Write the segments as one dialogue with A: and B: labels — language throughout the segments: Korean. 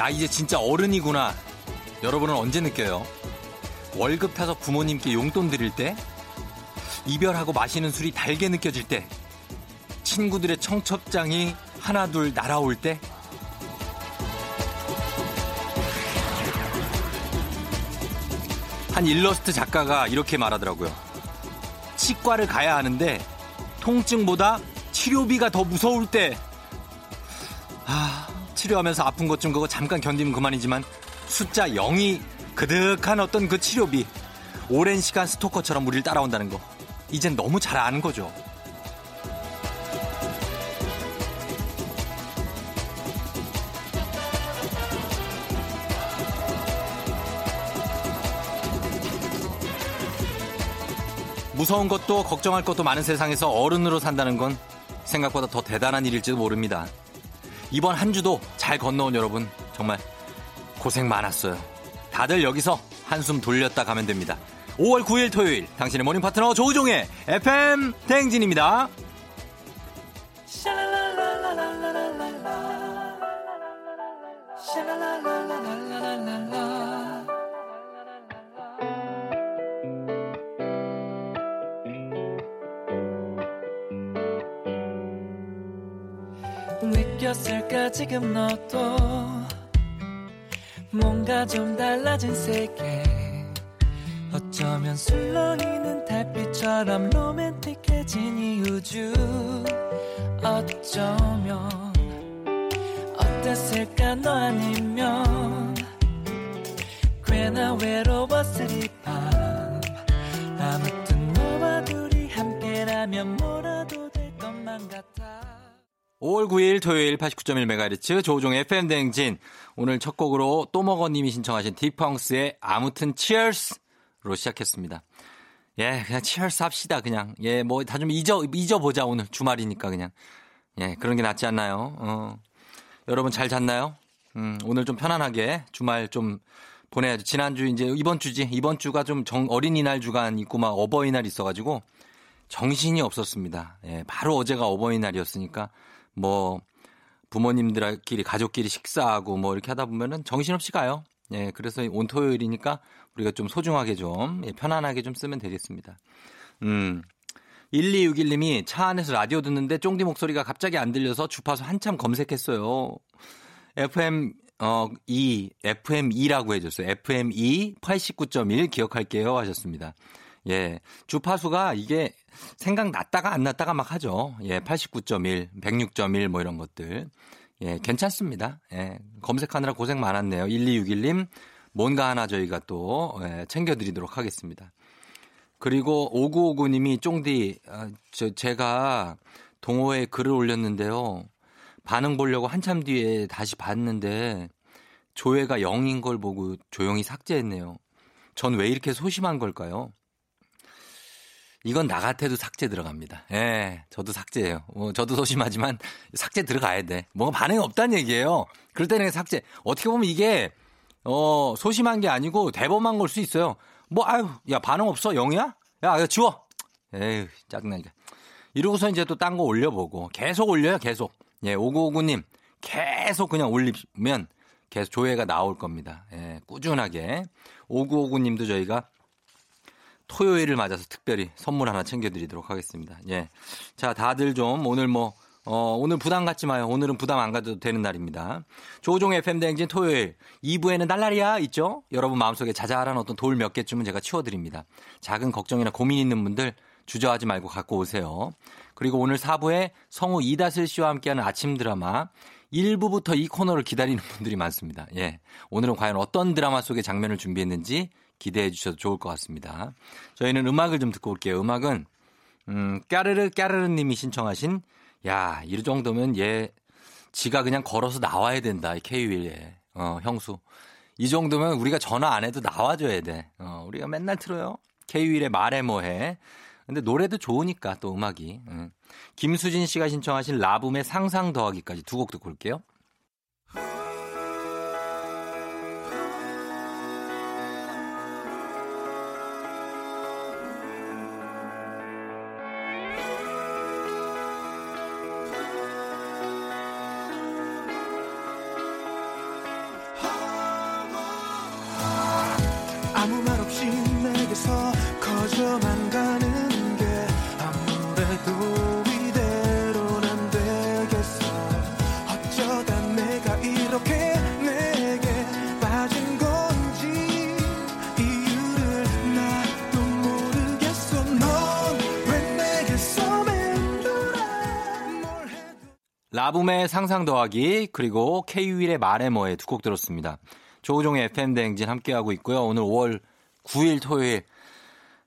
A: 나 이제 진짜 어른이구나. 여러분은 언제 느껴요? 월급 타서 부모님께 용돈 드릴 때? 이별하고 마시는 술이 달게 느껴질 때? 친구들의 청첩장이 하나둘 날아올 때? 한 일러스트 작가가 이렇게 말하더라고요. 치과를 가야 하는데 통증보다 치료비가 더 무서울 때. 아, 치료하면서 아픈 것 좀 그거 잠깐 견디면 그만이지만 숫자 0이 그득한 어떤 그 치료비. 오랜 시간 스토커처럼 우리를 따라온다는 거. 이젠 너무 잘 아는 거죠. 무서운 것도 걱정할 것도 많은 세상에서 어른으로 산다는 건 생각보다 더 대단한 일일지도 모릅니다. 이번 한 주도 잘 건너온 여러분 정말 고생 많았어요. 다들 여기서 한숨 돌렸다 가면 됩니다. 5월 9일 토요일 당신의 모닝 파트너 조우종의 FM 대행진입니다. ' 89.1MHz 조종의 FM 대행진. 오늘 첫 곡으로 또 먹어님이 신청하신 디펑스의 아무튼 치얼스로 시작했습니다. 예, 그냥 치얼스 합시다, 그냥. 예, 뭐 다 좀 잊어, 잊어보자, 오늘. 주말이니까 그냥. 예, 그런 게 낫지 않나요? 어. 여러분 잘 잤나요? 음, 오늘 좀 편안하게 주말 좀 보내야죠. 지난주 이제 이번 주지. 이번 주가 좀 정, 어린이날 주간 있고 막 어버이날 있어가지고 정신이 없었습니다. 예, 바로 어제가 어버이날이었으니까 뭐 부모님들끼리 가족끼리 식사하고 뭐 이렇게 하다 보면은 정신없이 가요. 예, 그래서 온 토요일이니까 우리가 좀 소중하게 좀 예, 편안하게 좀 쓰면 되겠습니다. 음. 1261님이 차 안에서 라디오 듣는데 쫑디 목소리가 갑자기 안 들려서 주파수 한참 검색했어요. FM 어, 2, FM2라고 해 줬어요. FM2 89.1 기억할게요 하셨습니다. 예. 주파수가 이게 생각났다가 안 났다가 막 하죠. 예. 89.1, 106.1 뭐 이런 것들. 예. 괜찮습니다. 예. 검색하느라 고생 많았네요. 1261님. 뭔가 하나 저희가 또 예, 챙겨드리도록 하겠습니다. 그리고 5959님이 쫑디, 아, 저, 제가 동호회에 글을 올렸는데요. 반응 보려고 한참 뒤에 다시 봤는데 조회가 0인 걸 보고 조용히 삭제했네요. 전 왜 이렇게 소심한 걸까요? 이건 나 같아도 삭제 들어갑니다. 예, 저도 삭제예요. 어, 저도 소심하지만 삭제 들어가야 돼. 뭐가 반응이 없다는 얘기예요. 그럴 때는 삭제. 어떻게 보면 이게 어, 소심한 게 아니고 대범한 걸 수 있어요. 뭐 아유, 야 반응 없어? 영이야? 야, 야 지워. 에휴, 짜증나니까. 이러고서 이제 또 딴 거 올려보고 계속 올려요, 계속. 예, 5959님 계속 그냥 올리면 계속 조회가 나올 겁니다. 예, 꾸준하게. 5959님도 저희가 토요일을 맞아서 특별히 선물 하나 챙겨드리도록 하겠습니다. 예. 자, 다들 좀 오늘 뭐, 어, 오늘 부담 갖지 마요. 오늘은 부담 안 가도 되는 날입니다. 조종 FM 대행진 토요일 2부에는 날라리야 있죠? 여러분 마음속에 자잘한 어떤 돌 몇 개쯤은 제가 치워드립니다. 작은 걱정이나 고민 있는 분들 주저하지 말고 갖고 오세요. 그리고 오늘 4부에 성우 이다슬 씨와 함께하는 아침 드라마 1부부터 이 코너를 기다리는 분들이 많습니다. 예. 오늘은 과연 어떤 드라마 속의 장면을 준비했는지 기대해 주셔도 좋을 것 같습니다. 저희는 음악을 좀 듣고 올게요. 음악은 음, 까르르 까르르 님이 신청하신 야, 이 정도면 얘 지가 그냥 걸어서 나와야 된다. 이 K-윌에. 어, 형수. 이 정도면 우리가 전화 안 해도 나와줘야 돼. 어, 우리가 맨날 틀어요. K-윌의 말해 뭐해. 근데 노래도 좋으니까 또 음악이. 음. 김수진 씨가 신청하신 라붐의 상상 더하기까지 두 곡 듣고 올게요. 나붐의 상상 더하기 그리고 K-윌의 말해 뭐해 두곡 들었습니다. 조우종의 FM 대행진 함께하고 있고요. 오늘 5월 9일 토요일.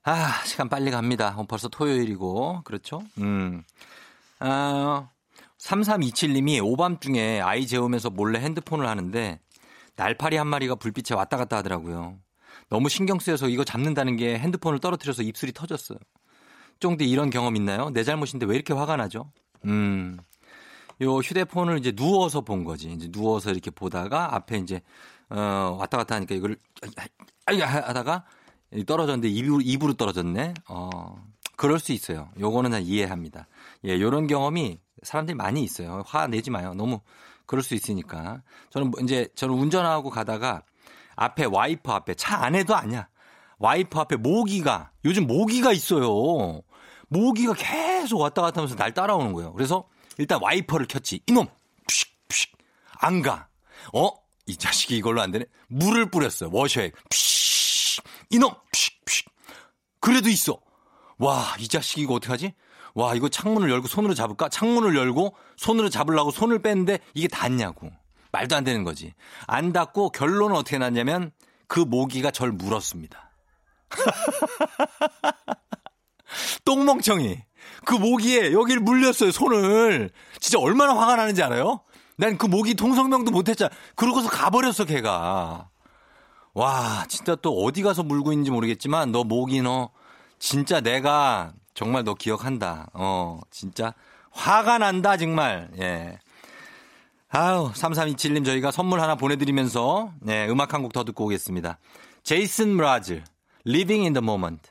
A: 아, 시간 빨리 갑니다. 어, 벌써 토요일이고. 그렇죠? 음. 아, 3327님이 오밤중에 아이 재우면서 몰래 핸드폰을 하는데 날파리 한 마리가 불빛에 왔다 갔다 하더라고요. 너무 신경 쓰여서 이거 잡는다는 게 핸드폰을 떨어뜨려서 입술이 터졌어요. 쫑디 이런 경험 있나요? 내 잘못인데 왜 이렇게 화가 나죠? 음. 요 휴대폰을 이제 누워서 본 거지. 이제 누워서 이렇게 보다가 앞에 이제 어 왔다 갔다 하니까 이걸 하다가 떨어졌는데 입으로 입으로 떨어졌네. 어. 그럴 수 있어요. 요거는 다 이해합니다. 예, 요런 경험이 사람들이 많이 있어요. 화 내지 마요. 너무 그럴 수 있으니까. 저는 뭐 이제 저는 운전하고 가다가 앞에 와이퍼 앞에 차 안에도 아니야. 와이퍼 앞에 모기가 요즘 모기가 있어요. 모기가 계속 왔다 갔다 하면서 날 따라오는 거예요. 그래서 일단 와이퍼를 켰지. 이놈! 푸식, 푸식. 안 가. 어? 이 자식이 이걸로 안 되네? 물을 뿌렸어요. 워셔액. 푸식. 이놈! 푸식, 푸식. 그래도 있어. 와, 이 자식이 이거 어떡하지? 와, 이거 창문을 열고 손으로 잡을까? 창문을 열고 손으로 잡으려고 손을 뺐는데 이게 닿냐고. 말도 안 되는 거지. 안 닿고 결론은 어떻게 났냐면 그 모기가 절 물었습니다. 똥멍청이. 그 모기에 여기를 물렸어요, 손을. 진짜 얼마나 화가 나는지 알아요? 난 그 모기 통성명도 못했잖아. 그러고서 가버렸어, 걔가. 와, 진짜 또 어디 가서 물고 있는지 모르겠지만 너 모기 너 진짜 내가 정말 너 기억한다. 어, 진짜 화가 난다, 정말. 예. 아우, 3327님 저희가 선물 하나 보내드리면서, 네, 음악 한 곡 더 듣고 오겠습니다. 제이슨 브라즈, Living in the Moment.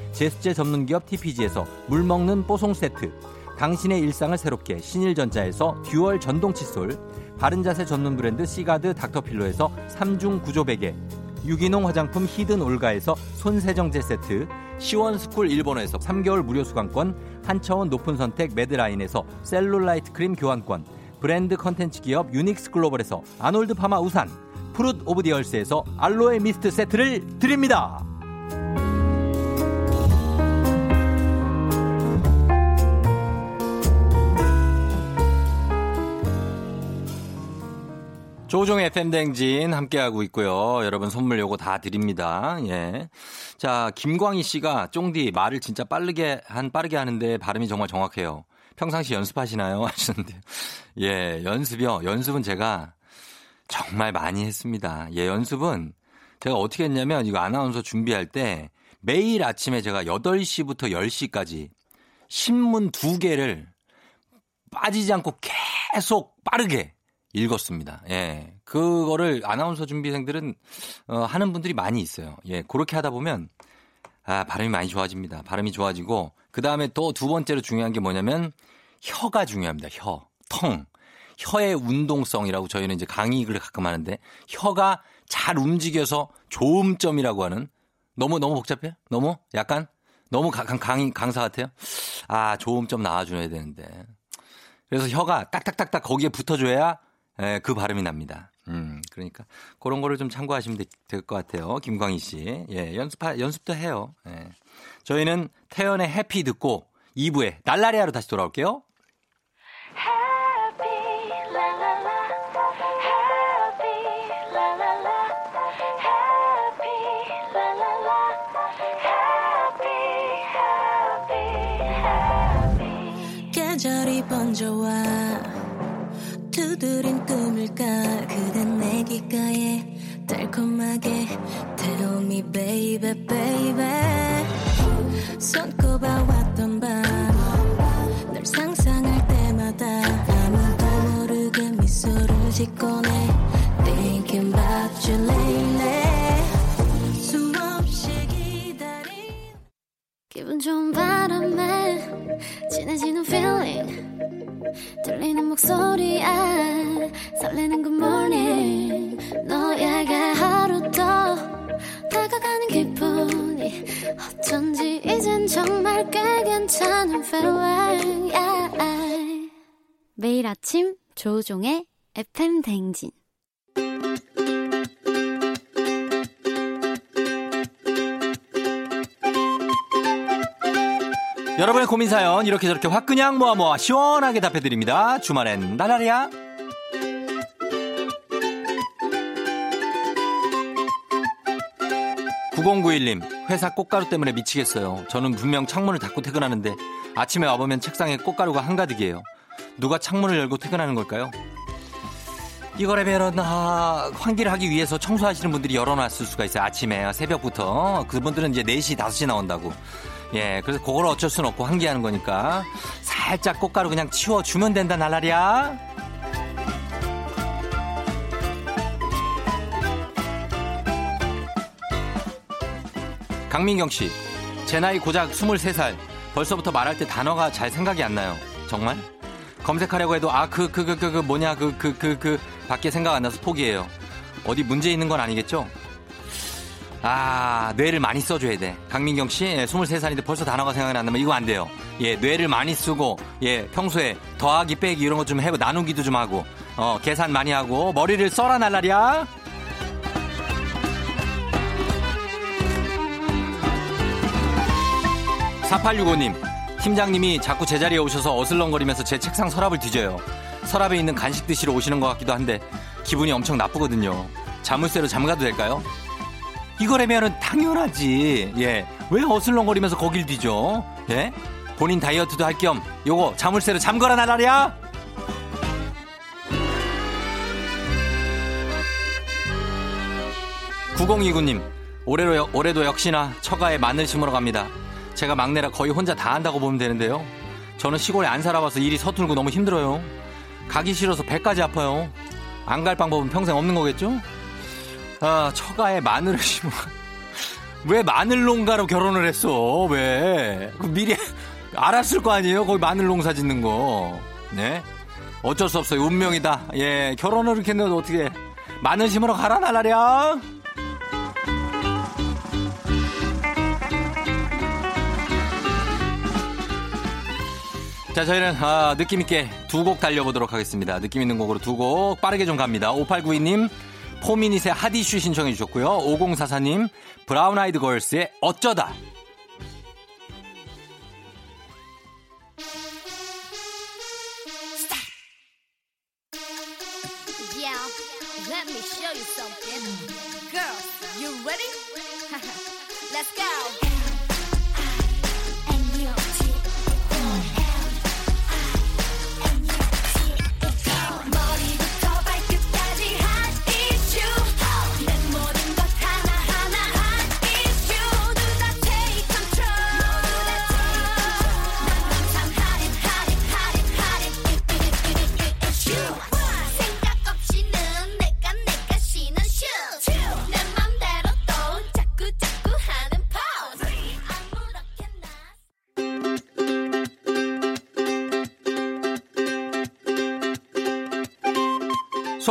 A: 제습제 전문기업 TPG에서 물 먹는 뽀송 세트, 당신의 일상을 새롭게 신일전자에서 듀얼 전동 칫솔, 바른 자세 전문 브랜드 시가드 닥터필로에서 3중 구조 베개, 유기농 화장품 히든 올가에서 손세정제 세트, 시원스쿨 일본어에서 3개월 무료 수강권, 한차원 높은 선택 매드라인에서 셀룰라이트 크림 교환권, 브랜드 컨텐츠 기업 유닉스 글로벌에서 아놀드 파마 우산, 프룻 오브 디 어스에서 알로에 미스트 세트를 드립니다. 조종의 FM댕진 함께하고 있고요. 여러분 선물 요거 다 드립니다. 예. 자, 김광희 씨가 쫑디 말을 진짜 빠르게, 한, 빠르게 하는데 발음이 정말 정확해요. 평상시 연습하시나요? 하시는데. 예, 연습이요. 연습은 제가 정말 많이 했습니다. 예, 연습은 제가 어떻게 했냐면 이거 아나운서 준비할 때 매일 아침에 제가 8시부터 10시까지 신문 두 개를 빠지지 않고 계속 빠르게 읽었습니다. 예. 그거를 아나운서 준비생들은 어, 하는 분들이 많이 있어요. 예. 그렇게 하다 보면 아, 발음이 많이 좋아집니다. 발음이 좋아지고 그다음에 또 두 번째로 중요한 게 뭐냐면 혀가 중요합니다. 혀. 텅. 혀의 운동성이라고 저희는 이제 강의를 가끔 하는데 혀가 잘 움직여서 좋음점이라고 하는 너무 너무 복잡해요? 너무 약간 너무 강, 강, 강사 같아요? 아, 좋음점 나와 줘야 되는데. 그래서 혀가 딱딱딱딱 거기에 붙어 줘야 예, 그 발음이 납니다. 음, 그러니까 그런 거를 좀 참고하시면 될 것 같아요. 김광희 씨. 예, 연습, 연습도 해요. 예. 저희는 태연의 해피 듣고 2부에 날라리아로 다시 돌아올게요.
B: Baby. baby 손꼽아 왔던 밤 널 상상할 때마다 아무도 모르게 미소를 짓곤 해 Thinking about you lately. 수없이 기다린 기분 좋은 바람에 진해지는 feeling. 들리는 목소리에 설레는 good morning. 너에게 어쩐지 이젠 정말 꽤 괜찮은 feeling yeah.
C: 매일 아침 조종의 FM 댕진
A: 여러분의 고민 사연 이렇게 저렇게 확 그냥 모아 모아 시원하게 답해드립니다. 주말엔 나라리야. 9091님, 회사 꽃가루 때문에 미치겠어요. 저는 분명 창문을 닫고 퇴근하는데 아침에 와보면 책상에 꽃가루가 한가득이에요. 누가 창문을 열고 퇴근하는 걸까요? 이거라면은 아, 환기를 하기 위해서 청소하시는 분들이 열어놨을 수가 있어요. 아침에 새벽부터 그분들은 이제 4시 5시 나온다고. 예, 그래서 그걸 어쩔 수는 없고 환기하는 거니까 살짝 꽃가루 그냥 치워주면 된다 날라리야. 강민경 씨, 제 나이 고작 23살. 벌써부터 말할 때 단어가 잘 생각이 안 나요. 정말? 검색하려고 해도 아, 그, 그, 그, 그, 그 뭐냐, 그, 그, 그, 그, 밖에 생각 안 나서 포기해요. 어디 문제 있는 건 아니겠죠? 아, 뇌를 많이 써줘야 돼. 강민경 씨, 예, 23살인데 벌써 단어가 생각이 안 나면 이거 안 돼요. 예, 뇌를 많이 쓰고, 예, 평소에 더하기, 빼기 이런 거 좀 해고, 나누기도 좀 하고, 어, 계산 많이 하고, 머리를 써라, 날라리야. 4865님, 팀장님이 자꾸 제자리에 오셔서 어슬렁거리면서 제 책상 서랍을 뒤져요. 서랍에 있는 간식 드시러 오시는 것 같기도 한데, 기분이 엄청 나쁘거든요. 자물쇠로 잠가도 될까요? 이거라면은 당연하지. 예. 왜 어슬렁거리면서 거길 뒤져? 예? 본인 다이어트도 할 겸 요거 자물쇠로 잠거라 나라랴. 9029님, 올해로, 올해도 역시나 처가에 마늘 심으러 갑니다. 제가 막내라 거의 혼자 다 한다고 보면 되는데요. 저는 시골에 안 살아봐서 일이 서툴고 너무 힘들어요. 가기 싫어서 배까지 아파요. 안 갈 방법은 평생 없는 거겠죠? 아, 처가에 마늘을 심어. 왜 마늘 농가로 결혼을 했어? 왜? 그 미리 알았을 거 아니에요? 거기 마늘 농사 짓는 거. 네? 어쩔 수 없어요. 운명이다. 예, 결혼을 이렇게 했는데 어떻게 마늘 심으러 가라 날라랴. 자, 저희는 아, 느낌 있게 두 곡 달려보도록 하겠습니다. 느낌 있는 곡으로 두 곡 빠르게 좀 갑니다. 5892님 포미닛의 하디슈 신청해 주셨고요. 5044님 브라운 아이드 걸스의 어쩌다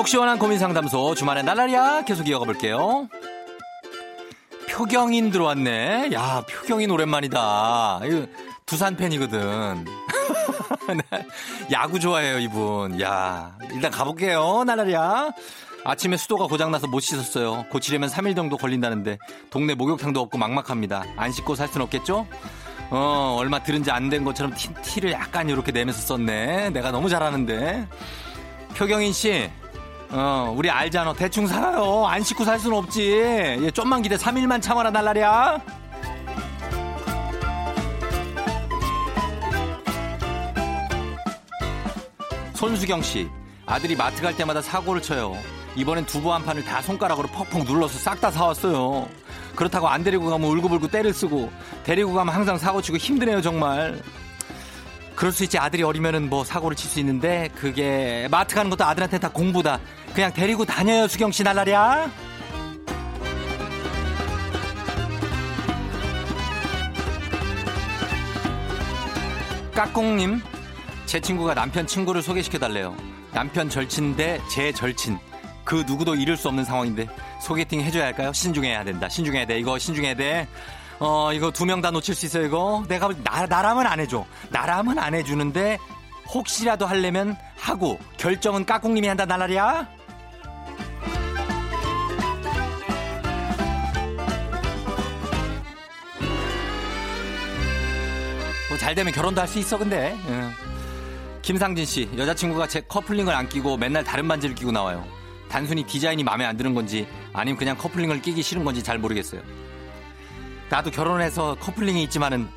A: 속 시원한 고민 상담소 주말에 날라리야 계속 이어가 볼게요. 표경인 들어왔네. 야, 표경인 오랜만이다. 두산 팬이거든. 네. 야구 좋아해요, 이분. 야, 일단 가볼게요, 날라리야. 아침에 수도가 고장나서 못 씻었어요. 고치려면 3일 정도 걸린다는데 동네 목욕탕도 없고 막막합니다. 안 씻고 살 순 없겠죠? 어, 얼마 들은 지 안 된 것처럼 티, 티를 약간 이렇게 내면서 썼네. 내가 너무 잘하는데. 표경인 씨, 어, 우리 알잖아. 대충 살아요. 안 씻고 살 수는 없지. 예, 좀만 기대 3일만 참아라, 날라리야. 손수경 씨, 아들이 마트 갈 때마다 사고를 쳐요. 이번엔 두부 한 판을 다 손가락으로 퍽퍽 눌러서 싹 다 사왔어요. 그렇다고 안 데리고 가면 울고불고 때를 쓰고 데리고 가면 항상 사고 치고 힘드네요, 정말. 그럴 수 있지 아들이 어리면은 뭐 사고를 칠 수 있는데 그게 마트 가는 것도 아들한테 다 공부다. 그냥 데리고 다녀요, 수경 씨 날라리야. 까꿍님, 제 친구가 남편 친구를 소개시켜 달래요. 남편 절친인데 제 절친. 그 누구도 이룰 수 없는 상황인데 소개팅 해줘야 할까요? 신중해야 된다. 신중해야 돼. 이거 신중해야 돼. 어, 이거 두 명 다 놓칠 수 있어, 이거. 내가, 나, 나라면 안 해줘. 나라면 안 해주는데 혹시라도 하려면 하고 결정은 까꿍님이 한다, 날라리야? 뭐 잘 되면 결혼도 할 수 있어, 근데. 응. 김상진 씨, 여자친구가 제 커플링을 안 끼고 맨날 다른 반지를 끼고 나와요. 단순히 디자인이 마음에 안 드는 건지 아니면 그냥 커플링을 끼기 싫은 건지 잘 모르겠어요. 나도 결혼해서 커플링이 있지만은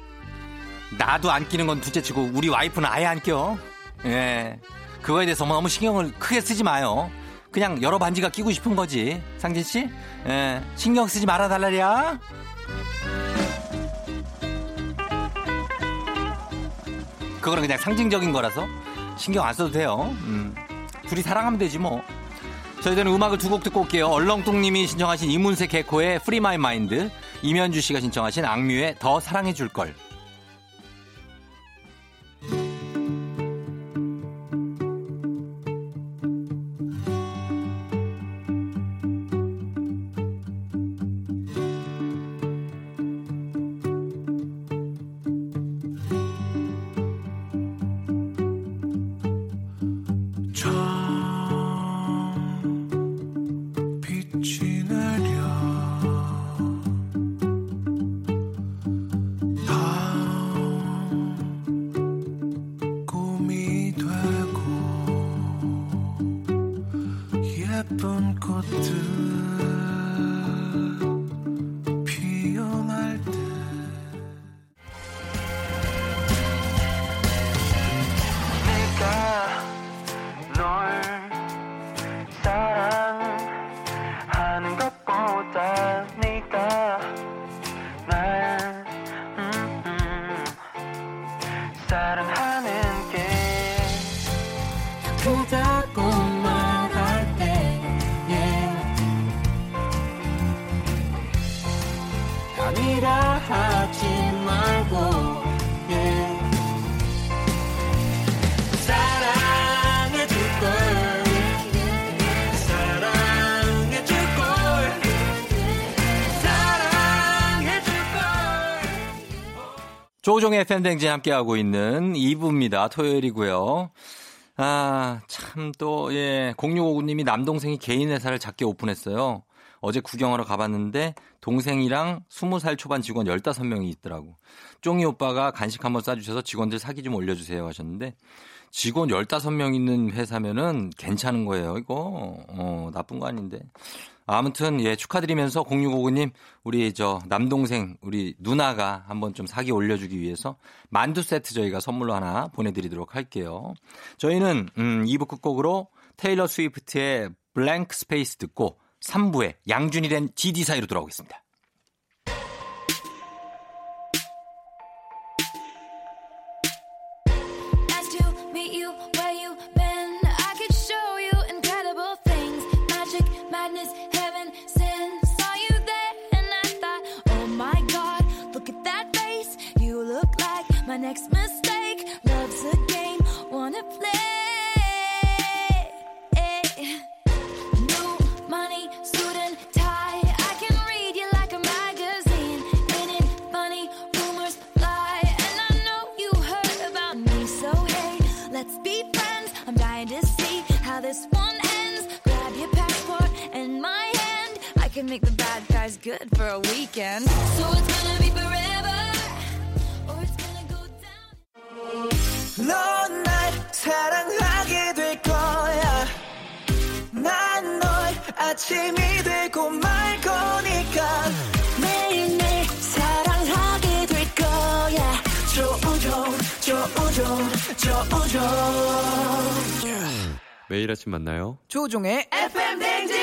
A: 나도 안 끼는 건 둘째치고 우리 와이프는 아예 안 껴. 예. 그거에 대해서 너무 신경을 크게 쓰지 마요. 그냥 여러 반지가 끼고 싶은 거지. 상진 씨? 예. 신경 쓰지 말아 달라리야. 그거는 그냥 상징적인 거라서 신경 안 써도 돼요. 음. 둘이 사랑하면 되지 뭐. 저희들은 음악을 두 곡 듣고 올게요. 얼렁뚱님이 신청하신 이문세 개코의 Free My 이면주 씨가 신청하신 악뮤의 더 사랑해 줄 걸. 조종의 팬댕진 함께하고 있는 2부입니다. 토요일이고요. 아, 참 또, 예, 0659님이 남동생이 개인 회사를 작게 오픈했어요. 어제 구경하러 가봤는데 동생이랑 20살 초반 직원 15명이 있더라고. 쫑이 오빠가 간식 한번 싸주셔서 직원들 사기 좀 올려주세요 하셨는데 직원 15명 있는 회사면은 괜찮은 거예요. 이거, 어, 나쁜 거 아닌데. 아무튼, 예, 축하드리면서 0659님, 우리 저 남동생, 우리 누나가 한번 좀 사기 올려주기 위해서 만두 세트 저희가 선물로 하나 보내드리도록 할게요. 저희는, 음, 2부 끝곡으로 테일러 스위프트의 Blank Space 듣고 3부에 양준이 된 GD 사이로 돌아오겠습니다.
D: To can make the bad guys good for a weekend. So it's gonna be forever, or it's gonna go down.
E: 넌날 사랑하게 될 거야 난 널 아침이 되고 말 거니까 매일매일 사랑하게 될 거야 조우종 조우종 조우종
F: 매일 아침 만나요.
E: 조종의 FM 댕진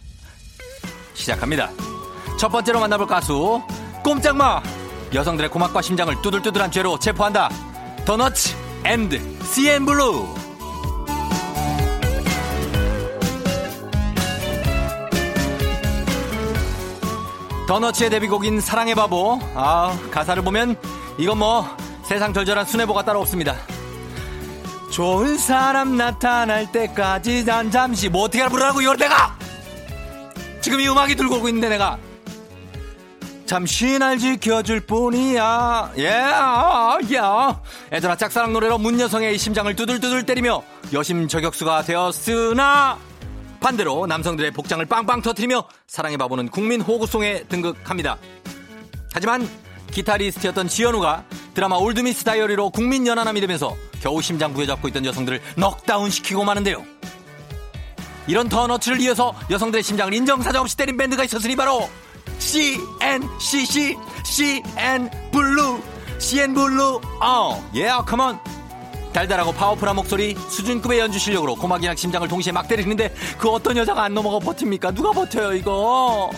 A: 시작합니다. 첫 번째로 만나볼 가수 꼼짝마 여성들의 고막과 심장을 뚜들뚜들한 죄로 체포한다. 더너츠 and CN블루 더너츠의 데뷔곡인 사랑의 바보 아 가사를 보면 이건 뭐 세상 절절한 순애보가 따로 없습니다. 좋은 사람 나타날 때까지 난 잠시 뭐 어떻게 부르라고 이걸 내가 지금 이 음악이 들고 오고 있는데 내가 잠시 날 지켜줄 뿐이야. 예, 야. 애들아 짝사랑 노래로 문여성의 심장을 두들두들 때리며 여심 저격수가 되었으나 반대로 남성들의 복장을 빵빵 터트리며 사랑의 바보는 국민 호구송에 등극합니다. 하지만 기타리스트였던 지현우가 드라마 올드미스 다이어리로 국민 연하남이 되면서 겨우 심장 부여잡고 있던 여성들을 넉다운 시키고 마는데요 이런 더너츠를 이어서 여성들의 심장을 인정사정 없이 때린 밴드가 있었으니 바로 CNCC CN 블루 CN 블루. Oh yeah, come on 달달하고 파워풀한 목소리 수준급의 연주 실력으로 고막이랑 심장을 동시에 막 때리는데 그 어떤 여자가 안 넘어가 버팁니까? 누가 버텨요 이거?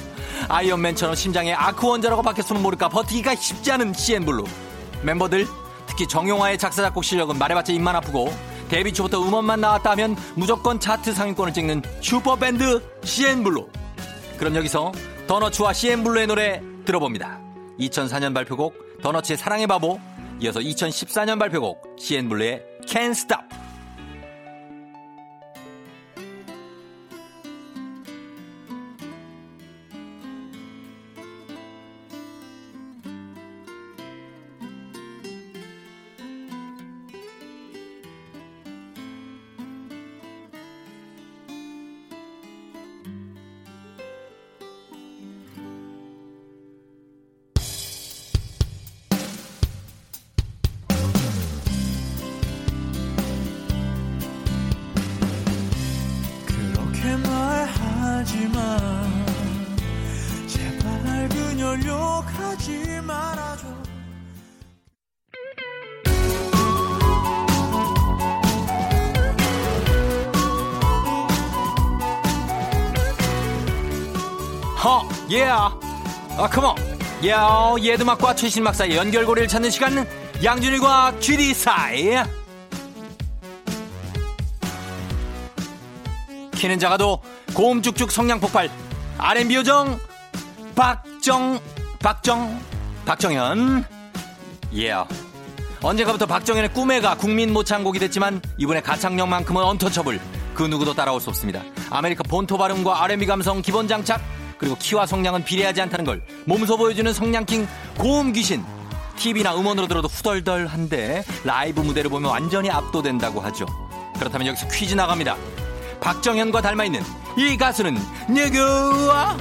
A: 아이언맨처럼 심장에 아크 원자로라도 박혔으면 모를까 버티기가 쉽지 않은 CN 블루. 멤버들 특히 정용화의 작사 작곡 실력은 말해봤자 입만 아프고 데뷔 초부터 음원만 나왔다 하면 무조건 차트 상위권을 찍는 슈퍼밴드 CN블루. 그럼 여기서 더너츠와 CN블루의 노래 들어봅니다. 2004년 발표곡 더너츠의 사랑의 바보, 이어서 2014년 발표곡 CN블루의 Can't Stop. 컴온, 야, 예드막과 최신 막 사이 연결고리를 찾는 시간, 양준일과 GD 사이. 키는 작아도 고음 쭉쭉 성량 폭발, R&B 요정, 박정, 박정, 박정현, 예. 언젠가부터 박정현의 꿈에가 국민 모창곡이 됐지만 이번에 가창력만큼은 언터처블 그 누구도 따라올 수 없습니다. 아메리카 본토 발음과 R&B 감성 기본 장착 그리고 키와 성량은 비례하지 않다는 걸 몸소 보여주는 성량킹 고음 귀신 TV나 음원으로 들어도 후덜덜한데 라이브 무대를 보면 완전히 압도된다고 하죠. 그렇다면 여기서 퀴즈 나갑니다. 박정현과 닮아있는 이 가수는 누굴까?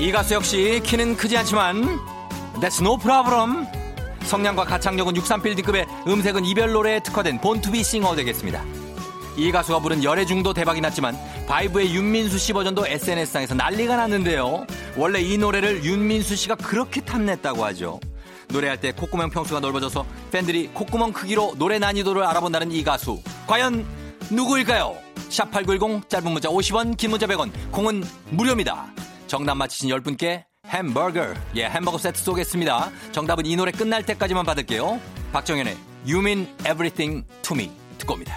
A: 이 가수 역시 키는 크지 않지만 That's no problem. 성량과 가창력은 63필드급의 음색은 이별 노래에 특화된 본투비 싱어 되겠습니다. 이 가수가 부른 열애 중도 대박이 났지만 바이브의 윤민수 씨 버전도 SNS상에서 난리가 났는데요. 원래 이 노래를 윤민수 씨가 그렇게 탐냈다고 하죠. 노래할 때 콧구멍 평수가 넓어져서 팬들이 콧구멍 크기로 노래 난이도를 알아본다는 이 가수. 과연 누구일까요? 샵8910 짧은 문자 50원 긴 문자 100원 콩은 무료입니다. 정답 맞히신 10분께 햄버거 예 햄버거 세트 쏘겠습니다. 정답은 이 노래 끝날 때까지만 받을게요. 박정현의 You Mean Everything to Me 듣고 옵니다.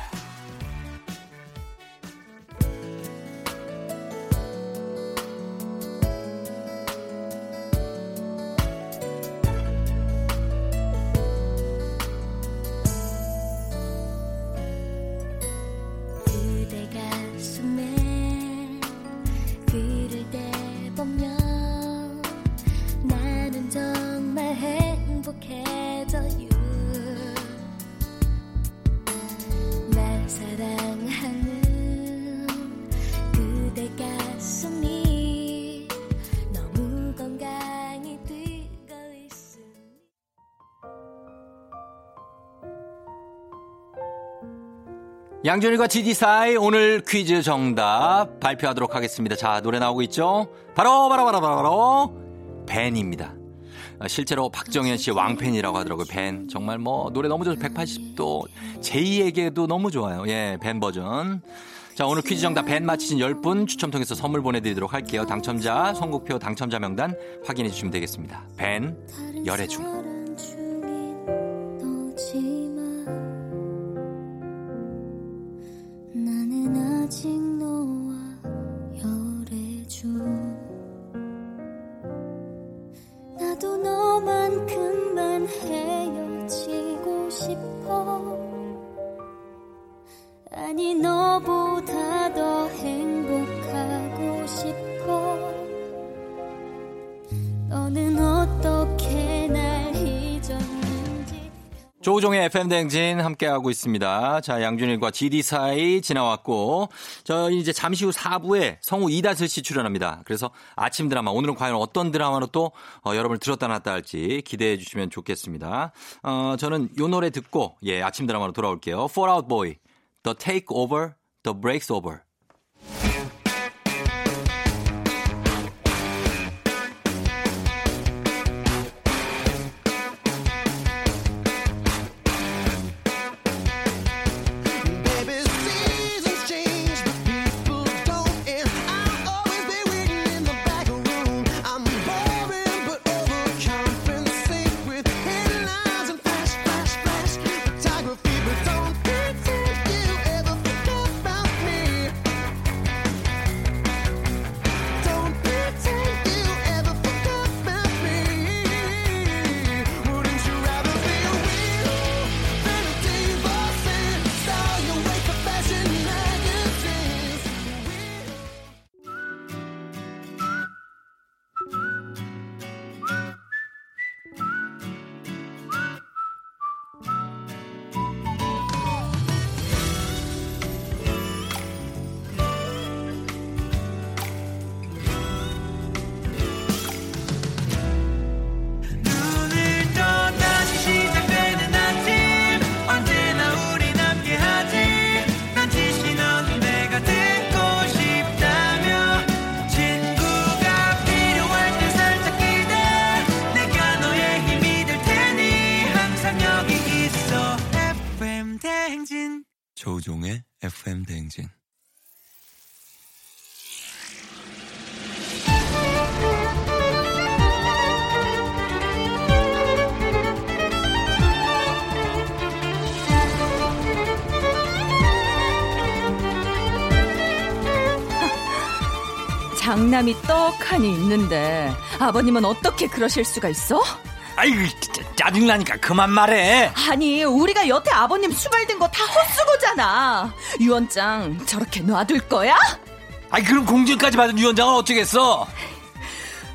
A: 양준일과 GD 사이 오늘 퀴즈 정답 발표하도록 하겠습니다. 자, 노래 나오고 있죠? 바로, 바로, 바로, 바로, 바로, 벤입니다. 어, 실제로 박정현 씨의 왕팬이라고 하더라고요, 벤. 정말 뭐, 노래 너무 좋아서 180도, 제이에게도 너무 좋아요. 예, 벤 버전. 자, 오늘 퀴즈 정답 벤 맞히신 10분 추첨 통해서 선물 보내드리도록 할게요. 당첨자, 선곡표 당첨자 명단 확인해 주시면 되겠습니다. 벤, 열애 중.
D: 아직 너와 열애 중. 나도 너만큼만 헤어지고 싶어. 아니 너보다 더행
A: 조우종의 FM대행진 함께하고 있습니다. 자, 양준일과 GD 사이 지나왔고, 저희 이제 잠시 후 4부에 성우 이다슬 씨 출연합니다. 그래서 아침 드라마, 오늘은 과연 어떤 드라마로 또 어, 여러분을 들었다 놨다 할지 기대해 주시면 좋겠습니다. 어, 저는 요 노래 듣고, 예, 아침 드라마로 돌아올게요. Fall Out Boy, The Take Over, The Breaks Over.
G: 장남이 떡하니 있는데 아버님은 어떻게 그러실 수가 있어?
A: 아이고, 짜증나니까 그만 말해.
G: 아니 우리가 여태 아버님 수발된 거 다 헛수고잖아 유언장 저렇게 놔둘 거야?
A: 아이, 그럼 공주까지 받은 유언장을 어쩌겠어?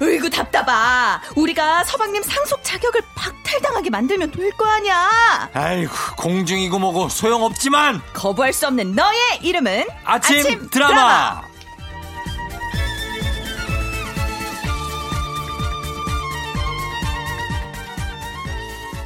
G: 으이구 답답아 우리가 서방님 상속 자격을 박탈당하게 만들면 될 거 아니야
A: 아이고, 공중이고 뭐고 소용없지만
G: 거부할 수 없는 너의 이름은
A: 아침, 드라마.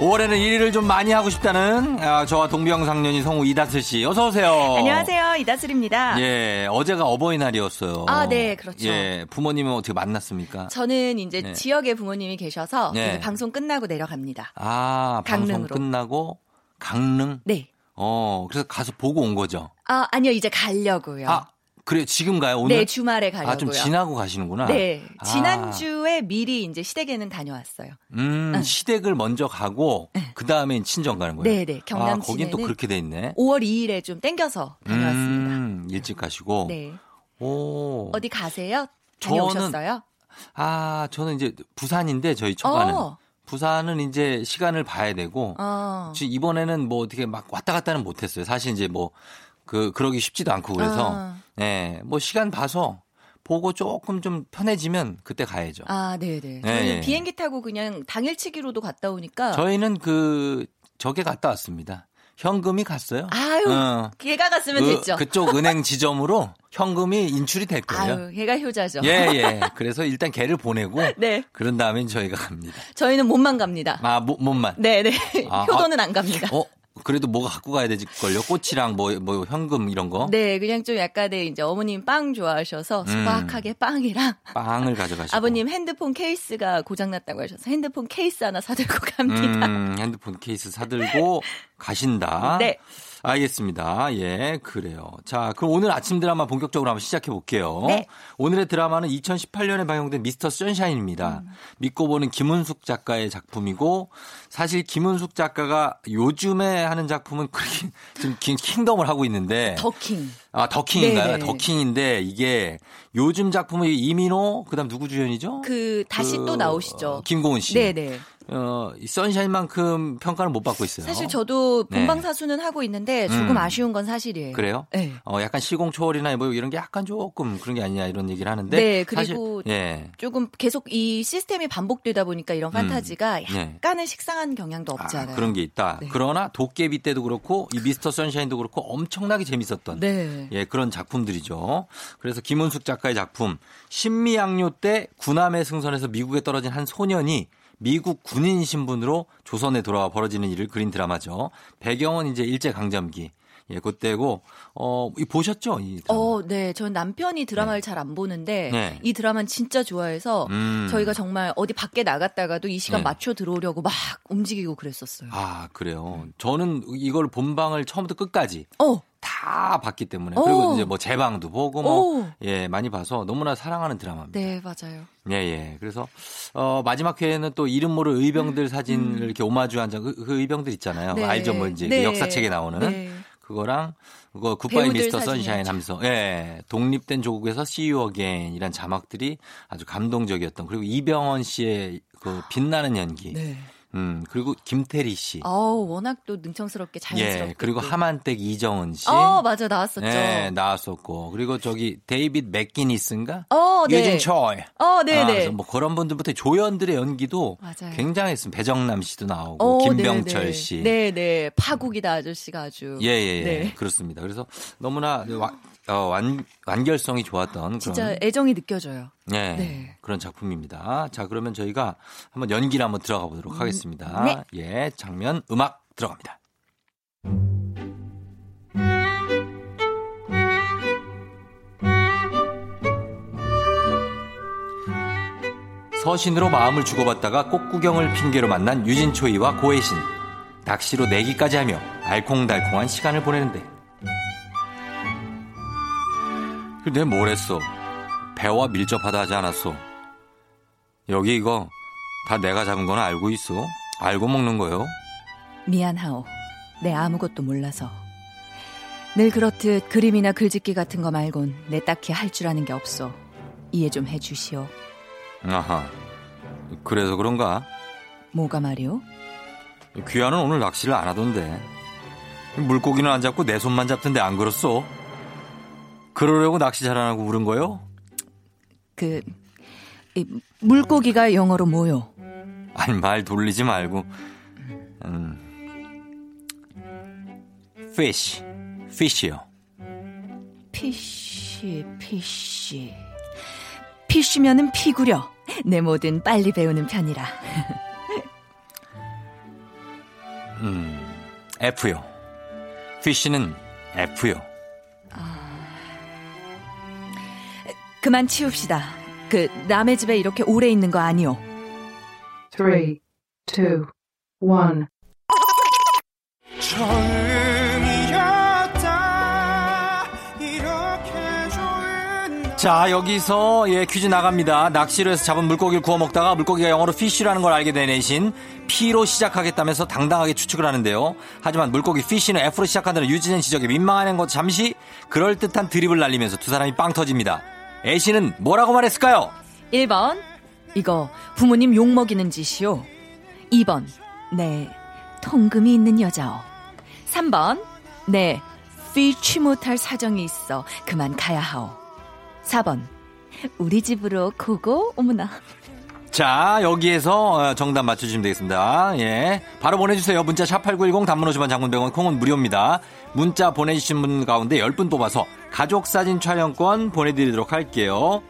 A: 올해는 일을 좀 많이 하고 싶다는 아, 저와 동병상련이 성우 이다슬 씨 어서 오세요.
G: 안녕하세요. 이다슬입니다.
A: 예, 어제가 어버이날이었어요.
G: 아, 네, 그렇죠.
A: 예, 부모님은 어떻게 만났습니까?
G: 저는 이제
A: 네.
G: 지역에 부모님이 계셔서
A: 네.
G: 방송 끝나고 내려갑니다.
A: 아, 방송
G: 강릉으로.
A: 끝나고 강릉.
G: 네.
A: 어, 그래서 가서 보고 온 거죠.
G: 아, 아니요. 이제 가려고요.
A: 아, 그래 지금 가요 오늘?
G: 네, 주말에 가려고요.
A: 아, 좀 지나고 가시는구나.
G: 네.
A: 아.
G: 지난주에 미리 이제 시댁에는 다녀왔어요.
A: 음,
G: 응.
A: 시댁을 먼저 가고 그 다음에 친정 가는 거예요.
G: 네, 네. 경남
A: 아, 거긴 또 그렇게 돼 있네.
G: 5월 2일에 좀 땡겨서 다녀왔습니다.
A: 음, 일찍 가시고.
G: 네.
A: 오.
G: 어디 가세요?
A: 저는
G: 다녀오셨어요?
A: 아, 저는 이제 부산인데 저희 처가는
G: 어.
A: 부산은 이제 시간을 봐야 되고
G: 어.
A: 지금 이번에는 뭐 어떻게 막 왔다 갔다는 못 했어요. 사실 이제 뭐 그 그러기 쉽지도 않고 그래서
G: 아.
A: 예. 뭐 시간 봐서 보고 조금 좀 편해지면 그때 가야죠.
G: 아, 네, 네.
A: 네,
G: 저는
A: 예.
G: 비행기 타고 그냥 당일치기로도 갔다 오니까
A: 저희는 그 저게 갔다 왔습니다. 현금이 갔어요.
G: 아유,
A: 어.
G: 걔가 갔으면
A: 그-
G: 됐죠.
A: 그쪽 은행 지점으로 현금이 인출이 됐거든요.
G: 아유, 걔가 효자죠.
A: 예, 예. 그래서 일단 걔를 보내고
G: 네.
A: 그런 다음에 저희가 갑니다.
G: 저희는 몸만 갑니다.
A: 아, 뭐, 몸만.
G: 네, 네.
A: 아,
G: 효도는 안 갑니다.
A: 어, 그래도 뭐가 갖고 가야 되걸요? 꽃이랑 뭐, 뭐, 현금 이런 거?
G: 네, 그냥 좀 약간의 이제 어머님 빵 좋아하셔서 소박하게 빵이랑
A: 빵을 가져가시고.
G: 아버님 핸드폰 케이스가 고장났다고 하셔서 핸드폰 케이스 하나 사들고 갑니다.
A: 음, 핸드폰 케이스 사들고 가신다.
G: 네.
A: 알겠습니다. 예, 그래요. 자, 그럼 오늘 아침 드라마 본격적으로 한번 시작해 볼게요.
G: 네.
A: 오늘의 드라마는 2018년에 방영된 미스터 선샤인입니다. 믿고 보는 김은숙 작가의 작품이고 사실 김은숙 작가가 요즘에 하는 작품은 그렇게 좀 킹- 킹덤을 하고 있는데
G: 더킹.
A: 아, 더킹인가요?
G: 네네.
A: 더킹인데 이게 요즘 작품은 이민호 그다음 누구 주연이죠?
G: 그 다시
A: 그,
G: 또 나오시죠.
A: 김고은 씨.
G: 네, 네.
A: 어, 이 선샤인만큼 평가를 못 받고 있어요.
G: 사실 저도
A: 네.
G: 본방사수는 하고 있는데 조금
A: 음.
G: 아쉬운 건 사실이에요.
A: 그래요?
G: 네.
A: 어, 약간 시공초월이나 뭐 이런 게 약간 조금 그런 게 아니냐 이런 얘기를 하는데.
G: 네,
A: 사실,
G: 그리고
A: 예.
G: 조금 계속 이 시스템이 반복되다 보니까 이런 판타지가
A: 네.
G: 약간의 식상한 경향도 없지
A: 아,
G: 않아요.
A: 그런 게 있다.
G: 네.
A: 그러나 도깨비 때도 그렇고 이 미스터 선샤인도 그렇고 엄청나게 재밌었던
G: 네.
A: 예, 그런 작품들이죠. 그래서 김은숙 작가의 작품 신미양요 때 군함의 승선에서 미국에 떨어진 한 소년이 미국 군인 신분으로 조선에 돌아와 벌어지는 일을 그린 드라마죠. 배경은 이제 일제 강점기. 예, 그때고 어, 이 보셨죠? 이 드라마.
G: 어, 네. 전 남편이 드라마를 잘안 보는데
A: 네.
G: 이 드라마는 진짜 좋아해서
A: 음.
G: 저희가 정말 어디 밖에 나갔다가도 이 시간
A: 네.
G: 맞춰 들어오려고 막 움직이고 그랬었어요.
A: 아, 그래요. 저는 이걸 본방을 처음부터 끝까지
G: 어,
A: 다 봤기 때문에
G: 오.
A: 그리고 이제 뭐 재방도 보고 뭐
G: 오.
A: 예, 많이 봐서 너무나 사랑하는 드라마입니다.
G: 네, 맞아요.
A: 예, 예. 그래서, 어, 마지막 회에는 또 이름 모를 의병들 사진을 이렇게 오마주 한 장, 그, 그 의병들 있잖아요.
G: 음. 네.
A: 알죠, 뭔지.
G: 네.
A: 그 역사책에 나오는.
G: 네.
A: 그거랑, 그거 Goodbye Mr. Sunshine 하면서, 예. 독립된 조국에서 See You Again 이란 자막들이 아주 감동적이었던, 그리고 이병헌 씨의 그 빛나는 연기.
G: 네.
A: 음, 그리고 김태리 씨.
G: 어우, 워낙 또 능청스럽게 자연스럽게.
A: 예. 그리고
G: 또.
A: 함안댁 이정은 씨.
G: 어, 맞아. 나왔었죠.
A: 네, 나왔었고. 그리고 저기 데이빗 맥기니스인가?
G: 어, 네.
A: 유진 초이.
G: 어, 네,
A: 아,
G: 네.
A: 뭐 그런 분들부터 조연들의 연기도
G: 맞아요.
A: 굉장했습니다. 배정남 씨도 나오고
G: 어,
A: 김병철
G: 네, 네.
A: 씨.
G: 네, 네. 파국이다 아저씨가 아주.
A: 예, 예, 예.
G: 네.
A: 그렇습니다. 그래서 너무나 와- 어, 완, 완결성이 좋았던
G: 진짜
A: 그런
G: 애정이 느껴져요.
A: 예,
G: 네.
A: 그런 작품입니다. 자, 그러면 저희가 한번 연기를 한번 들어가 보도록 하겠습니다.
G: 네.
A: 예, 장면 음악 들어갑니다. 서신으로 마음을 주고받다가 꽃구경을 핑계로 만난 유진초이와 고혜신. 낚시로 내기까지 하며 알콩달콩한 시간을 보내는데. 근데 뭘 했어? 배와 밀접하다 하지 않았어? 여기 이거 다 내가 잡은 건 알고 있어? 알고 먹는 거요?
G: 미안하오. 내 아무것도 몰라서. 늘 그렇듯 그림이나 글짓기 같은 거 말곤 내 딱히 할 줄 아는 게 없어. 이해 좀 해주시오.
A: 아하. 그래서 그런가?
G: 뭐가 말이오?
A: 귀하는 오늘 낚시를 안 하던데. 물고기는 안 잡고 내 손만 잡던데 안 그렇소? 그러려고 낚시 잘안 하고 울은 거요?
G: 그, 이 물고기가 영어로 뭐요?
A: 아니 말 돌리지 말고 음 fish fish요
G: 피쉬, 피쉬. 피쉬면은 피구려. 내 뭐든 빨리 배우는 편이라.
A: 음, F요. 피쉬는 F요.
G: 그만 치웁시다. 그 남의 집에 이렇게 오래 있는 거 아니요.
H: three, two, one.
A: 자, 여기서 예, 퀴즈 나갑니다. 낚시로 해서 잡은 물고기를 구워 먹다가 물고기가 영어로 피쉬라는 걸 알게 된 애신 P로 시작하겠다면서 당당하게 추측을 하는데요. 하지만 물고기 피쉬는 F로 시작한다는 유지된 지적에 민망한 것 잠시 그럴듯한 드립을 날리면서 두 사람이 빵 터집니다. 애신은 뭐라고 말했을까요?
G: 1번. 이거 부모님 욕 먹이는 짓이요. 2번. 네. 통금이 있는 여자어. 3번. 네. 피치 못할 사정이 있어. 그만 가야 하오. 4번. 우리 집으로 고고 어머나.
A: 자, 여기에서 어, 정답 맞춰주시면 되겠습니다. 예. 바로 보내주세요. 문자 샵8910 단문 50원 장문 100원 콩은 무료입니다. 문자 보내주신 분 가운데 10분 뽑아서 가족사진 촬영권 보내드리도록 할게요.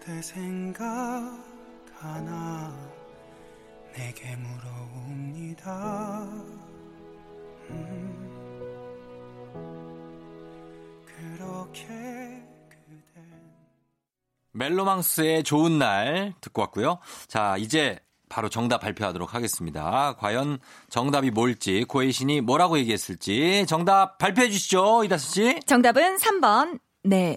I: 그대 생각하나 내게 물어옵니다 음, 그렇게 그댄
A: 멜로망스의 좋은 날 듣고 왔고요. 자, 이제 바로 정답 발표하도록 하겠습니다. 과연 정답이 뭘지, 고혜신이 뭐라고 얘기했을지 정답 발표해 주시죠, 이다수 씨.
G: 정답은 3번. 네.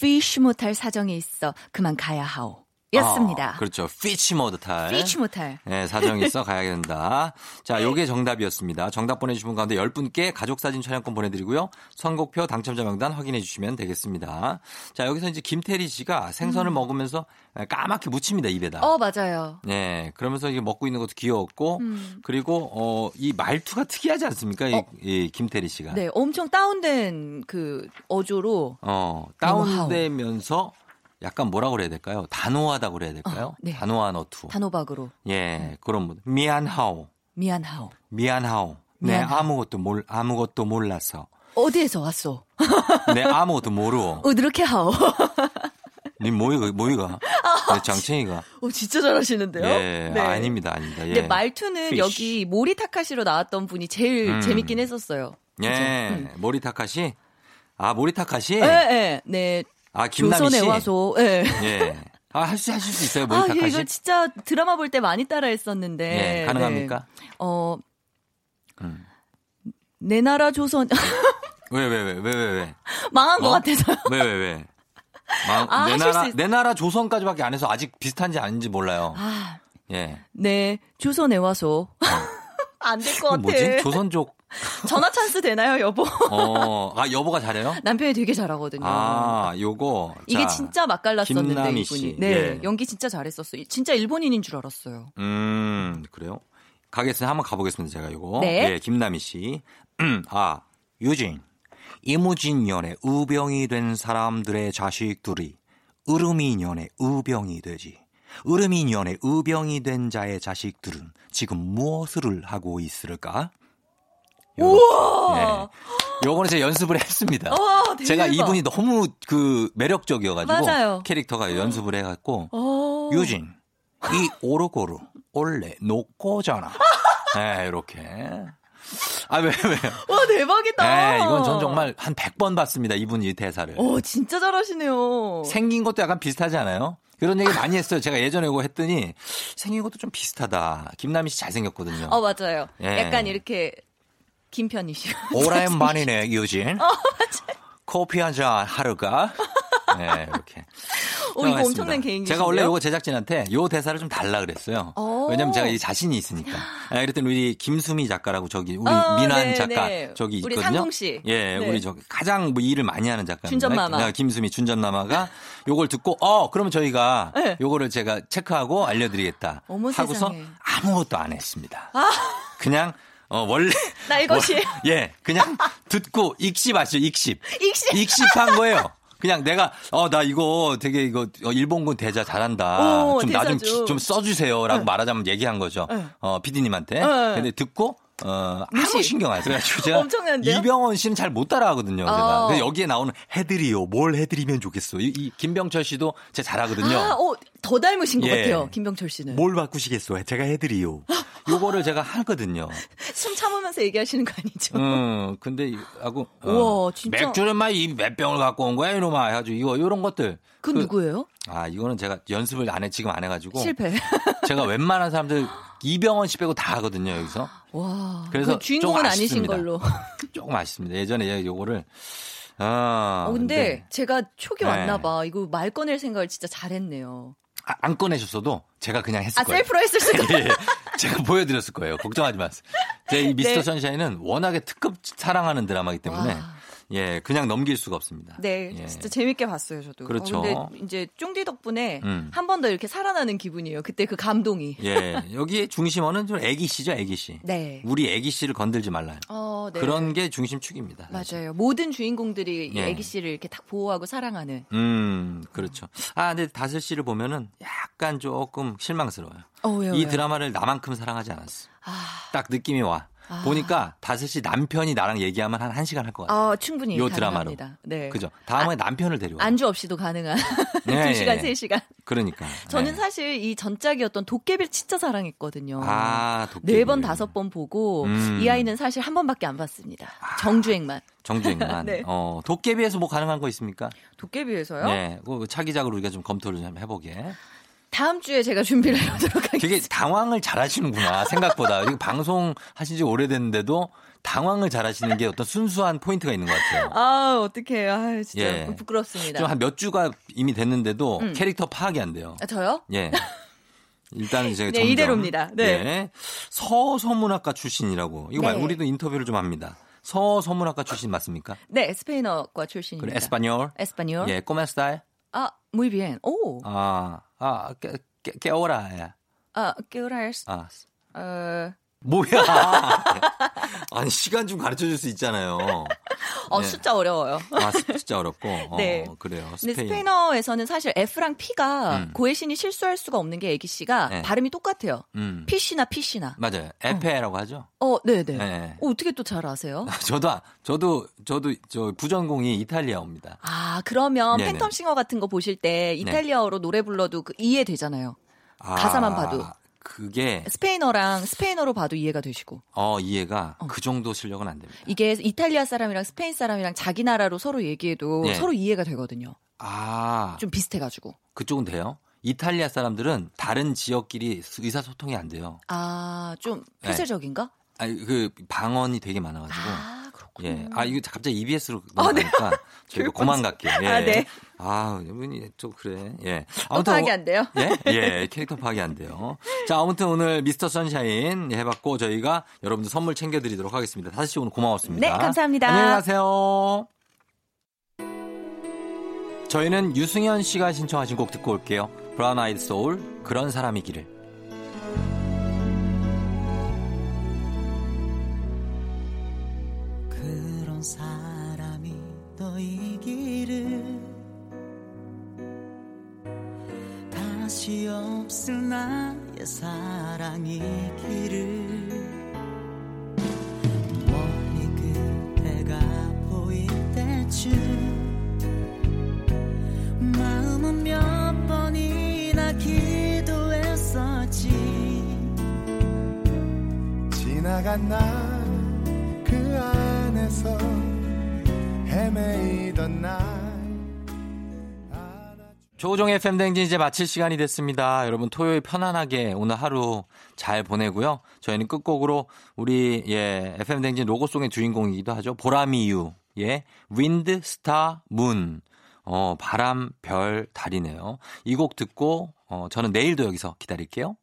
G: 피치 못할 사정이 있어. 그만 가야 하오. 였습니다.
A: 아, 그렇죠. 피치 못할.
G: 피치 못할.
A: 네, 사정이 있어 가야 된다. 자, 요게 정답이었습니다. 정답 보내주신 분 가운데 10분께 가족사진 촬영권 보내드리고요. 선곡표 당첨자 명단 확인해 주시면 되겠습니다. 자, 여기서 이제 김태리 씨가 생선을 먹으면서 까맣게 묻힙니다, 입에다.
G: 음. 어, 맞아요.
A: 네, 그러면서 이게 먹고 있는 것도 귀여웠고,
G: 음.
A: 그리고, 어, 이 말투가 특이하지 않습니까? 이,
G: 어.
A: 이 김태리 씨가.
G: 네, 엄청 다운된 그 어조로
A: 어,
G: 너무
A: 다운되면서 약간 뭐라고 그래야 될까요? 단호하다고 그래야 될까요?
G: 어, 네.
A: 단호한 어투.
G: 단호박으로
A: 예, 그런 분. 미안하오.
G: 미안하오.
A: 미안하오. 내
G: 미안하오.
A: 아무것도 몰 아무것도 몰라서.
G: 어디에서 왔어?
A: 내 아무것도 모르오.
G: 어, 이렇게 하오.
A: 니 뭐이가 뭐이가? 내 장챙이가.
G: 어, 진짜 잘하시는데요?
A: 예,
G: 네.
A: 아, 아닙니다, 아닙니다. 예.
G: 근데 말투는
A: 피쉬.
G: 여기 모리 타카시로 나왔던 분이 제일
A: 음.
G: 재밌긴 했었어요.
A: 예,
G: 음.
A: 모리 타카시. 아, 모리 타카시.
G: 예, 예. 네.
A: 아, 김남희 씨.
G: 와서, 예.
A: 예. 아, 할 수, 하실 수 있어요,
G: 아,
A: 모리타카시.
G: 예, 이거 진짜 드라마 볼 때 많이 따라 했었는데.
A: 예, 가능합니까?
G: 네. 어,
A: 음.
G: 내 나라 조선,
A: 왜, 왜, 왜, 왜, 왜, 왜?
G: 망한 것
A: 어?
G: 같아서요.
A: 왜, 왜, 왜? 마-
G: 아,
A: 내
G: 하실
A: 나라,
G: 수 있-
A: 내 나라 조선까지밖에 안 해서 아직 비슷한지 아닌지 몰라요.
G: 아,
A: 예.
G: 네, 조선에 와서. 안 될 것 같아.
A: 뭐지? 조선족.
G: 전화 찬스 되나요, 여보?
A: 어, 아, 여보가 잘해요?
G: 남편이 되게 잘하거든요.
A: 아, 요거.
G: 이게
A: 자,
G: 진짜 맛깔났었는데 이분이.
A: 씨.
G: 네,
A: 예.
G: 연기 진짜 잘했었어요. 진짜 일본인인 줄 알았어요.
A: 음, 그래요? 가겠습니다. 한번 가보겠습니다. 제가 요거.
G: 네.
A: 예, 김남희 씨. 아, 유진. 이무진년에 우병이 된 사람들의 자식들이 으르미년에 우병이 되지. 으르미년에 우병이 된 자의 자식들은 지금 무엇을 하고 있을까? 우와! 예. 요거는 제가 연습을 했습니다.
G: 와.
A: 제가 이분이 너무 그 매력적이어가지고
G: 맞아요.
A: 캐릭터가 연습을 해갖고
G: 어.
A: 유진 이 오르고르 원래 노꼬잖아. 네, 이렇게. 아, 왜, 왜.
G: 와, 대박이다.
A: 네, 이건 전 정말 한 100번 봤습니다. 이분 이 대사를.
G: 오, 진짜 잘하시네요.
A: 생긴 것도 약간 비슷하지 않아요? 그런 얘기 많이 했어요. 제가 예전에 이거 했더니 생긴 것도 좀 비슷하다. 김남희 씨 잘생겼거든요.
G: 어, 맞아요.
A: 예.
G: 약간 이렇게 긴 편이시고.
A: 오랜만이네, 유진.
G: 어,
A: 커피 한 잔 하루가. 네, 이렇게.
G: 어, 이거. 엄청난 개인기인데요?
A: 제가 원래 요거 제작진한테 요 대사를 좀 달라 그랬어요.
G: 어.
A: 왜냐면 제가 이 자신이 있으니까. 아, 그랬더니 우리 김수미 작가라고 저기 우리
G: 어,
A: 민환
G: 네,
A: 작가
G: 네.
A: 저기
G: 우리
A: 있거든요.
G: 상동 씨.
A: 예,
G: 네.
A: 우리 저 가장 뭐 일을 많이 하는 작가.
G: 준전마마.
A: 김수미 준전마마가 요걸 듣고 어 그러면 저희가
G: 네.
A: 요거를 제가 체크하고 알려드리겠다
G: 어머,
A: 하고서
G: 세상에.
A: 아무것도 안 했습니다.
G: 아.
A: 그냥 어 원래
G: 날 것이.
A: 뭐, 예 그냥 듣고 익십 아시죠 익십
G: 익십.
A: 익십한 거예요. 그냥 내가 어 나 이거 되게 이거 어, 일본군 대자 잘한다.
G: 오,
A: 좀나좀
G: 좀.
A: 좀 써주세요라고
G: 네.
A: 말하자면 얘기한 거죠.
G: 네.
A: 어 PD님한테.
G: 네.
A: 근데 듣고 어 아무. 신경 안 써요. 제가
G: 엄청난데요?
A: 이병헌 씨는 잘 못 따라하거든요. 제가.
G: 어.
A: 근데 여기에 나오는 해드리요. 뭘 해드리면 좋겠어. 이, 이 김병철 씨도 제 잘하거든요.
G: 아, 어, 더 닮으신 것
A: 예.
G: 같아요. 김병철 씨는.
A: 뭘 바꾸시겠어? 제가 해드리요. 요거를 제가 하거든요.
G: 숨 참으면서 얘기하시는 거 아니죠?
A: 음, 근데 이- 하고 어,
G: 우와, 진짜.
A: 맥주는 막이몇 병을 갖고 온 거야 이놈아 해가지고 이거 이런 것들.
G: 그건
A: 그-
G: 누구예요?
A: 아 이거는 제가 연습을 안 해 지금 안 해가지고
G: 실패.
A: 제가 웬만한 사람들 이병헌 씨 빼고 다 하거든요 여기서
G: 와.
A: 그래서
G: 그 주인공은
A: 좀
G: 아니신. 걸로.
A: 조금 아쉽습니다. 예전에 요거를 아
G: 어, 근데 제가 촉이
A: 네.
G: 왔나 봐. 이거 말 꺼낼 생각을 진짜 잘했네요.
A: 아, 안 꺼내셨어도 제가 그냥 했을
G: 아,
A: 거예요.
G: 셀프로 했을 수가.
A: 예, 제가 보여드렸을 거예요. 걱정하지 마세요. 제 이 미스터
G: 네.
A: 선샤인은 워낙에 특급 사랑하는 드라마이기 때문에
G: 와.
A: 예 그냥 넘길 수가 없습니다.
G: 네,
A: 예.
G: 진짜 재밌게 봤어요, 저도.
A: 그렇죠.
G: 어, 근데 이제 쫑디 덕분에
A: 음.
G: 한번 더 이렇게 살아나는 기분이에요. 그때 그 감동이.
A: 예 여기에 중심어는 좀 애기 씨죠, 애기 씨.
G: 네.
A: 우리 애기 씨를 건들지 말라요.
G: 어, 네.
A: 그런 게 중심축입니다. 사실.
G: 맞아요. 모든 주인공들이 이
A: 예.
G: 애기 씨를 이렇게 딱 보호하고 사랑하는.
A: 음, 그렇죠. 아, 근데 다슬 씨를 보면은 약간 조금 실망스러워요.
G: 어, 왜요?
A: 이
G: 왜요?
A: 드라마를 나만큼 사랑하지 않았어.
G: 아,
A: 딱 느낌이 와.
G: 아.
A: 보니까 다슬 씨 남편이 나랑 얘기하면 한 1시간 할 것 같아요.
G: 아, 충분히
A: 요. 드라마로.
G: 네.
A: 그죠? 다음에 남편을 데려와.
G: 안주 없이도 가능한
A: 네,
G: 2시간,
A: 예.
G: 3시간.
A: 그러니까.
G: 저는
A: 네.
G: 사실 이 전작이었던 도깨비를 진짜 사랑했거든요.
A: 아, 도깨비.
G: 네 번, 다섯 번 보고
A: 음.
G: 이 아이는 사실 한 번밖에 안 봤습니다. 정주행만.
A: 정주행만.
G: 네.
A: 어, 도깨비에서 뭐 가능한 거 있습니까?
G: 도깨비에서요?
A: 네. 그 차기작으로 우리가 좀 검토를 좀 해보게.
G: 다음 주에 제가 준비를 해보도록 하겠습니다.
A: 되게 당황을 잘 하시는구나, 생각보다. 이거 방송 하신 지 오래됐는데도 당황을 잘 하시는 게 어떤 순수한 포인트가 있는 것 같아요.
G: 아, 어떡해요. 아, 진짜
A: 예.
G: 부끄럽습니다.
A: 좀 한 몇 주가 이미 됐는데도
G: 음.
A: 캐릭터 파악이 안 돼요.
G: 아, 저요?
A: 예. 일단은 제가
G: 네, 이대로입니다. 네.
A: 서서문학과 출신이라고. 이거
G: 네.
A: 말 우리도 인터뷰를 좀 합니다. 서서문학과 출신 맞습니까?
G: 네, 스페인어과 출신입니다.
A: 에스파뇰.
G: 에스파뇰.
A: 예, 꼬메스타일.
G: 아, muy bien. 오.
A: 아, 아, 깨, 깨, 깨오라.
G: 아, 깨우라스.
A: 아,
G: 어,
A: 뭐야. 아니, 시간 좀 가르쳐 줄 수 있잖아요.
G: 어,
A: 네.
G: 숫자 어려워요.
A: 아, 진짜 어렵고. 어,
G: 네.
A: 그래요.
G: 근데
A: 스페인.
G: 스페인어에서는 사실 F랑 P가
A: 음.
G: 고혜신이 실수할 수가 없는 게 애기 씨가
A: 네.
G: 발음이 똑같아요.
A: 음.
G: 피시나 피시나.
A: 맞아요. 에페라고 하죠.
G: 어, 네, 네.
A: 네.
G: 어, 어떻게 또 잘 아세요?
A: 저도 저도 저도 저 부전공이 이탈리아어입니다.
G: 아, 그러면
A: 네네.
G: 팬텀싱어 같은 거 보실 때 이탈리아어로 노래 불러도 그 이해되잖아요. 가사만 봐도.
A: 아, 그게
G: 스페인어랑 스페인어로 봐도 이해가 되시고.
A: 어 이해가 그 정도 실력은 안 됩니다.
G: 이게 이탈리아 사람이랑 스페인 사람이랑 자기 나라로 서로 얘기해도
A: 네.
G: 서로 이해가 되거든요.
A: 아
G: 좀 비슷해 가지고.
A: 그쪽은 돼요? 이탈리아 사람들은 다른 지역끼리 의사소통이 안 돼요.
G: 아, 좀
A: 네.
G: 폐쇄적인가?
A: 아니 그 방언이 되게 많아 가지고.
G: 아, 그렇군요.
A: 예. 아, 이거 갑자기 EBS로
G: 어, 네.
A: 넘어가니까 저희가 그만 갈게요. 예.
G: 아, 네.
A: 아, 이분이 좀 그래. 예.
G: 또 파악이 안 돼요?
A: 예? 예, 캐릭터 파악이 안 돼요. 자, 아무튼 오늘 미스터 선샤인 해 봤고 저희가 여러분들 선물 챙겨 드리도록 하겠습니다. 다섯 시 오늘 고마웠습니다.
G: 네, 감사합니다.
A: 안녕히 가세요. 저희는 유승현 씨가 신청하신 곡 듣고 올게요. 브라운 아이드 소울, 그런 사람이기를.
B: 사람이 너이기를 다시 없을 나의 사랑이기를 멀리 그대가 보일 때쯤 마음은 몇 번이나 기도했었지.
I: 지나간 날그 안에서 헤매이던 날
A: 조종의 팬댕진 이제 마칠 시간이 됐습니다. 여러분 토요일 편안하게 오늘 하루 잘 보내고요. 저희는 끝곡으로 우리 예 FM댕진 로고송의 주인공이기도 하죠. 보라미유 예 윈드 스타 문 어, 바람, 별, 달이네요. 이 곡 듣고, 어, 저는 내일도 여기서 기다릴게요.